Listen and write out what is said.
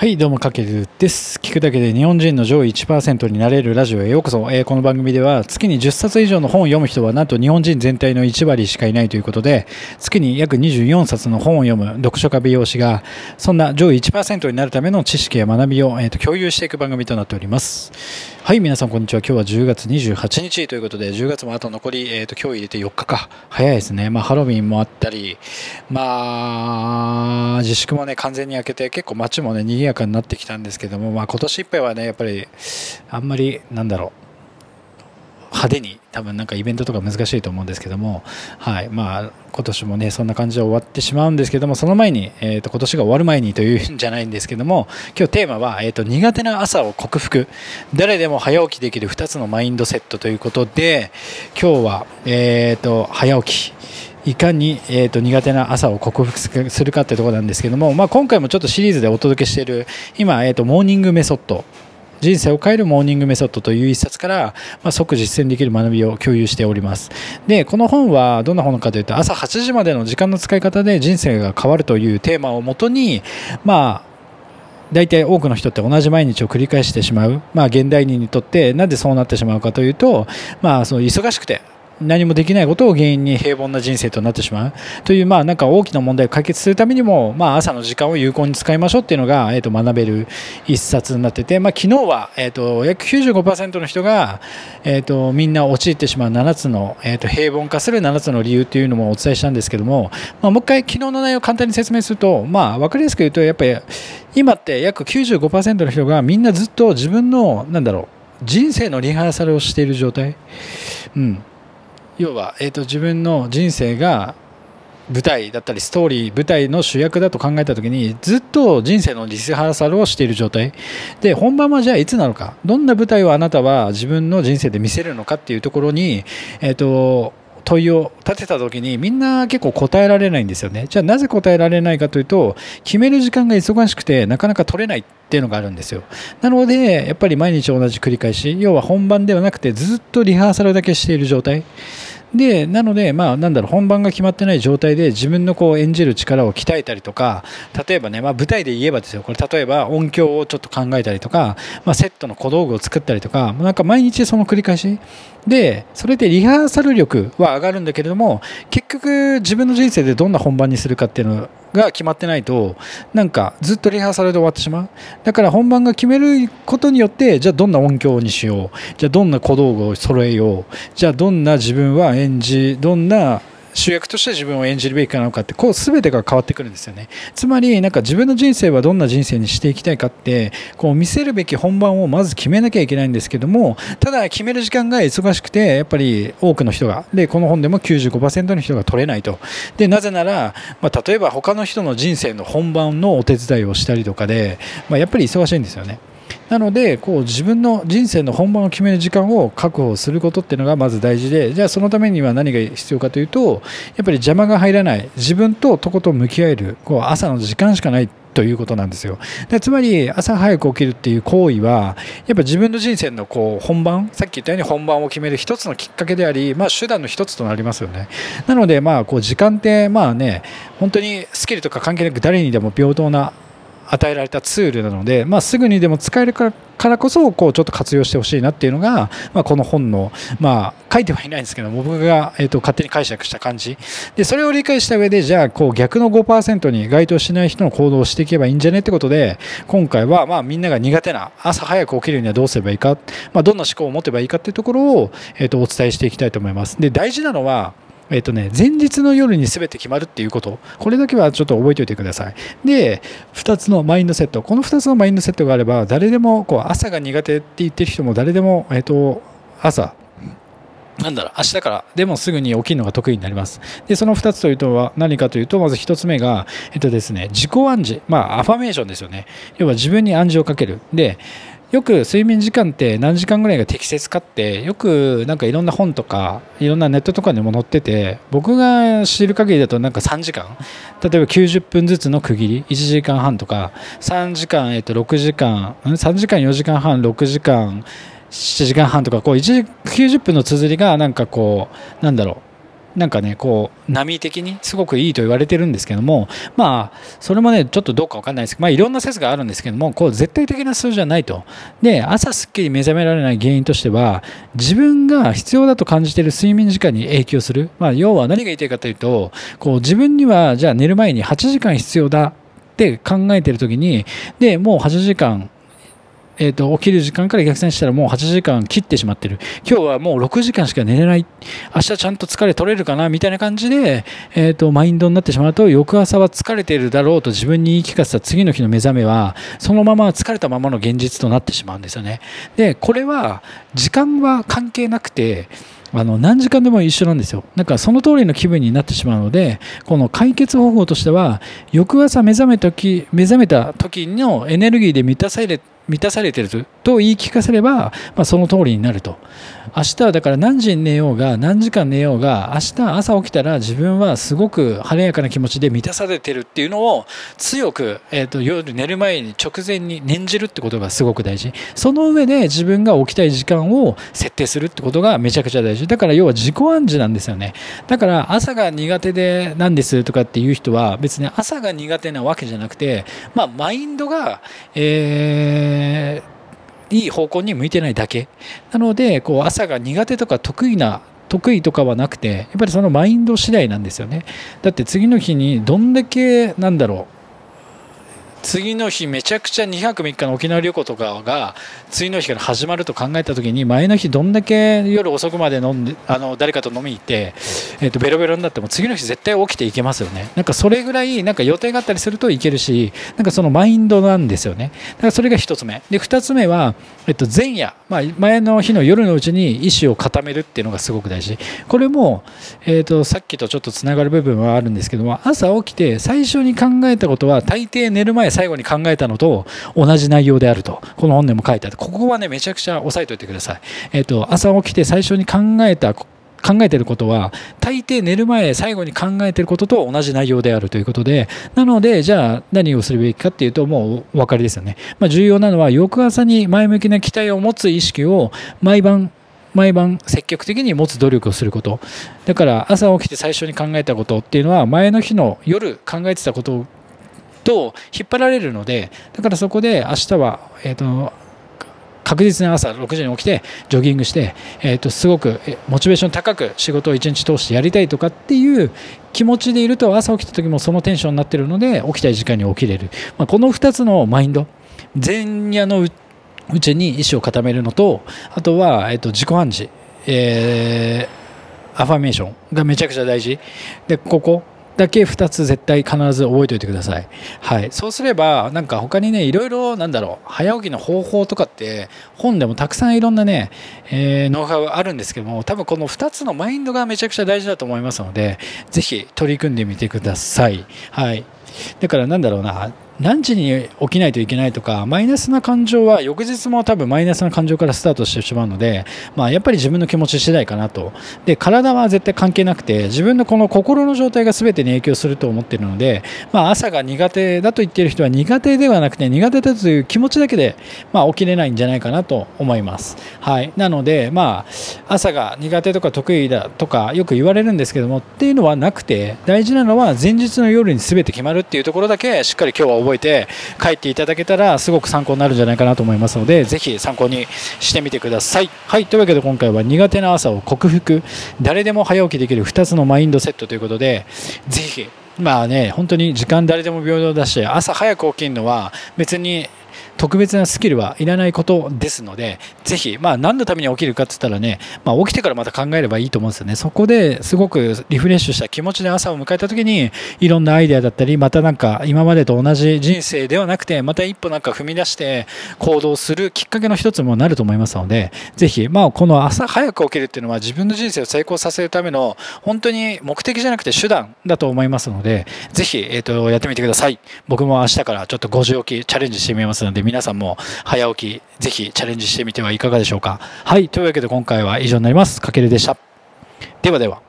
はい、どうも、かけるです。聞くだけで日本人の上位1%になれるラジオへようこそ。えーこの番組では月に10冊以上の本を読む人はなんと日本人全体の1割しかいないということで、月に約24冊の本を読む読書家美容師が、そんな上位1%になるための知識や学びを、えーと共有していく番組となっております。はい、皆さんこんにちは。今日は10月28日ということで、10月もあと残り、えーと今日入れて4日か。早いですね。まあ、ハロウィンもあったり、まあ、自粛もね、完全に明けて、結構街もね、賑やかになってきたんですけども、まあ、今年いっぱいはね、やっぱり、あんまり、なんだろう、派手に多分なんかイベントとか難しいと思うんですけども、はい。まあ、今年もねそんな感じで終わってしまうんですけどもその前に、えー、と今年が終わる前にというんじゃないんですけども今日テーマは、えー、と苦手な朝を克服。誰でも早起きできる2つのマインドセットということで今日は、えー、と早起き。いかに、えー、と苦手な朝を克服するかってところなんですけども、まあ、今回もちょっとシリーズでお届けしている今、えー、とモーニングメソッド人生を変えるモーニングメソッドという一冊から、まあ、即実践できる学びを共有しております。でこの本はどんな本かというと朝8時までの時間の使い方で人生が変わるというテーマをもとにまあ大体多くの人って同じ毎日を繰り返してしまう、まあ、現代人にとってなぜそうなってしまうかというと、まあ、その忙しくて何もできないことを原因に平凡な人生となってしまうという、まあ、なんか大きな問題を解決するためにも、まあ、朝の時間を有効に使いましょうっていうのが、えー、と学べる一冊になってて、まあ、昨日は、えー、と約95%の人が、えー、とみんな陥ってしまう7つの、えー、と平凡化する7つの理由というのもお伝えしたんですけども、まあ、もう一回昨日の内容を簡単に説明すると、まあ、分かりやすく言うとやっぱり今って約95%の人がみんなずっと自分のなんだろう人生のリハーサルをしている状態。うん要は、えー、と自分の人生が舞台だったりストーリー舞台の主役だと考えた時にずっと人生のリハーサルをしている状態。で本番はじゃあいつなのか。どんな舞台をあなたは自分の人生で見せるのかっていうところに、えー、と問いを立てた時にみんな結構答えられないんですよね。じゃあなぜ答えられないかというと決める時間が忙しくてなかなか取れないっていうのがあるんですよ。なのでやっぱり毎日同じ繰り返し要は本番ではなくてずっとリハーサルだけしている状態。でなので、まあ、なんだろう本番が決まってない状態で自分のこう演じる力を鍛えたりとか例えばね、まあ、舞台で言えばですよ。これ例えば音響をちょっと考えたりとか、まあ、セットの小道具を作ったりとかなんか毎日その繰り返し。でそれでリハーサル力は上がるんだけれども結局自分の人生でどんな本番にするかっていうのが決まってないとなんかずっとリハーサルで終わってしまう。だから本番が決めることによってじゃあどんな音響にしよう。じゃあどんな小道具を揃えよう。じゃあどんな自分は演じどんな主役として自分を演じるべきかなのかってこう全てが変わってくるんですよね。つまりなんか自分の人生はどんな人生にしていきたいかってこう見せるべき本番をまず決めなきゃいけないんですけどもただ決める時間が忙しくてやっぱり多くの人がでこの本でも95%の人が取れないと。でなぜなら、まあ、例えば他の人の人生の本番のお手伝いをしたりとかで、まあ、やっぱり忙しいんですよね。なのでこう自分の人生の本番を決める時間を確保することっていうのがまず大事でじゃあそのためには何が必要かというとやっぱり邪魔が入らない自分ととことん向き合えるこう朝の時間しかないということなんですよ。でつまり朝早く起きるっていう行為はやっぱ自分の人生のこう本番さっき言ったように本番を決める一つのきっかけであり、まあ、手段の一つとなりますよね。なのでまあこう時間ってまあね本当にスキルとか関係なく誰にでも平等な与えられたツールなので、まあ、すぐにでも使えるからこそこうちょっと活用してほしいなっていうのが、まあ、この本の、まあ、書いてはいないんですけど僕が、えー、と勝手に解釈した感じでそれを理解した上でじゃあこう逆の5%に該当しない人の行動をしていけばいいんじゃねってことで今回はまあみんなが苦手な朝早く起きるにはどうすればいいか、まあ、どんな思考を持てばいいかっていうところを、えー、とお伝えしていきたいと思います。で大事なのはえっとね、前日の夜に全て決まるっていうこと。これだけはちょっと覚えておいてください。で2つのマインドセット。この2つのマインドセットがあれば誰でもこう朝が苦手って言ってる人も誰でも、えっと、朝なんだろう明日からでもすぐに起きるのが得意になります。でその2つというとは何かというとまず1つ目が、えっとですね、自己暗示、まあ、アファメーションですよね。要は自分に暗示をかける。でよく睡眠時間って何時間ぐらいが適切かってよくなんかいろんな本とかいろんなネットとかにも載ってて僕が知る限りだとなんか3時間。例えば90分ずつの区切り1時間半とか3時間、えっと、6時間3時間4時間半6時間7時間半とかこう1 90分の綴りがなんかこうなんだろう。なんかねこう波的にすごくいいと言われてるんですけどもまあそれもねちょっとどうか分かんないですけどまあいろんな説があるんですけどもこう絶対的な数字じゃないと。で朝すっきり目覚められない原因としては自分が必要だと感じている睡眠時間に影響する、まあ、要は何が言いたいかというとこう自分にはじゃあ寝る前に8時間必要だって考えてる時にでもう8時間えーと、起きる時間から逆算したらもう8時間切ってしまってる。今日はもう6時間しか寝れない。明日ちゃんと疲れ取れるかなみたいな感じで、えーと、マインドになってしまうと翌朝は疲れてるだろうと自分に言い聞かせた次の日の目覚めはそのまま疲れたままの現実となってしまうんですよね。でこれは時間は関係なくてあの何時間でも一緒なんですよ。だからその通りの気分になってしまうので、この解決方法としては、翌朝目覚めた時目覚めた時のエネルギーで満たされ満たされてると言い聞かせれば、まあ、その通りになると。明日はだから何時に寝ようが何時間寝ようが明日朝起きたら自分はすごく晴れやかな気持ちで満たされてるっていうのを強く、えーと、夜寝る前に直前に念じるってことがすごく大事その上で自分が起きたい時間を設定するってことがめちゃくちゃ大事だから要は自己暗示なんですよね。だから朝が苦手でなんですとかっていう人は別に朝が苦手なわけじゃなくてまあマインドがえーいい方向に向いてないだけ。なのでこう朝が苦手とか得意な得意とかはなくてやっぱりそのマインド次第なんですよね。だって次の日にどんだけなんだろう次の日めちゃくちゃ2泊3日の沖縄旅行とかが次の日から始まると考えた時に前の日どんだけ夜遅くまで飲んであの誰かと飲みに行って、えー、とベロベロになっても次の日絶対起きていけますよね。なんかそれぐらいなんか予定があったりするといけるしなんかそのマインドなんですよね。だからそれが1つ目。で2つ目は、えっと、前夜、まあ、前の日の夜のうちに意思を固めるっていうのがすごく大事。これも、えー、とさっきとちょっとつながる部分はあるんですけども朝起きて最初に考えたことは大抵寝る前最後に考えたのと同じ内容であると。この本でも書いてあってここはねめちゃくちゃ押さえておいてください、えーと、朝起きて最初に考えた考えてることは大抵寝る前最後に考えてることと同じ内容であるということでなのでじゃあ何をするべきかっていうともうお分かりですよね、まあ、重要なのは翌朝に前向きな期待を持つ意識を毎晩毎晩積極的に持つ努力をすること。だから朝起きて最初に考えたことっていうのは前の日の夜考えてたことと引っ張られるのでだからそこで明日は、えーと、確実に朝6時に起きてジョギングして、えーと、すごくモチベーション高く仕事を一日通してやりたいとかっていう気持ちでいると朝起きた時もそのテンションになってるので起きたい時間に起きれる、まあ、この2つのマインド前夜のうちに意思を固めるのとあとは、えーと、自己暗示、えー、アファメーションがめちゃくちゃ大事。でここだけ2つ絶対必ず覚えておいてください。はい。そうすれば、なんか他にね、いろいろ、なんだろう、早起きの方法とかって、本でもたくさんいろんなね、えー、ノウハウあるんですけども、多分この2つのマインドがめちゃくちゃ大事だと思いますので、是非取り組んでみてください。はい。だからなんだろうな、何時に起きないといけないとかマイナスな感情は翌日も多分マイナスな感情からスタートしてしまうので、まあ、やっぱり自分の気持ち次第かなと。で体は絶対関係なくて自分のこの心の状態が全てに影響すると思っているので、まあ、朝が苦手だと言っている人は苦手ではなくて苦手だという気持ちだけで、まあ、起きれないんじゃないかなと思います、はい、なので、まあ、朝が苦手とか得意だとかよく言われるんですけどもっていうのはなくて大事なのは前日の夜に全て決まるっていうところだけしっかり今日は覚え覚えて帰っていただけたらすごく参考になるんじゃないかなと思いますのでぜひ参考にしてみてください。はいというわけで今回は苦手な朝を克服誰でも早起きできる2つのマインドセットということでぜひまあね本当に時間誰でも平等だし朝早く起きるのは別に特別なスキルはいらないことですので、ぜひ、まあ、何のために起きるかって言ったらね、まあ、起きてからまた考えればいいと思うんですよね。そこですごくリフレッシュした気持ちで朝を迎えた時に、いろんなアイデアだったり、またなんか今までと同じ人生ではなくて、また一歩なんか踏み出して行動するきっかけの一つもなると思いますので、ぜひ、まあ、この朝早く起きるっていうのは自分の人生を成功させるための本当に目的じゃなくて手段だと思いますので、ぜひ、えっ、ー、と、やってみてください。僕も明日からちょっと5時起きチャレンジしてみますので、皆さんも早起きぜひチャレンジしてみてはいかがでしょうか。はいというわけで今回は以上になります。かけるでした。ではでは。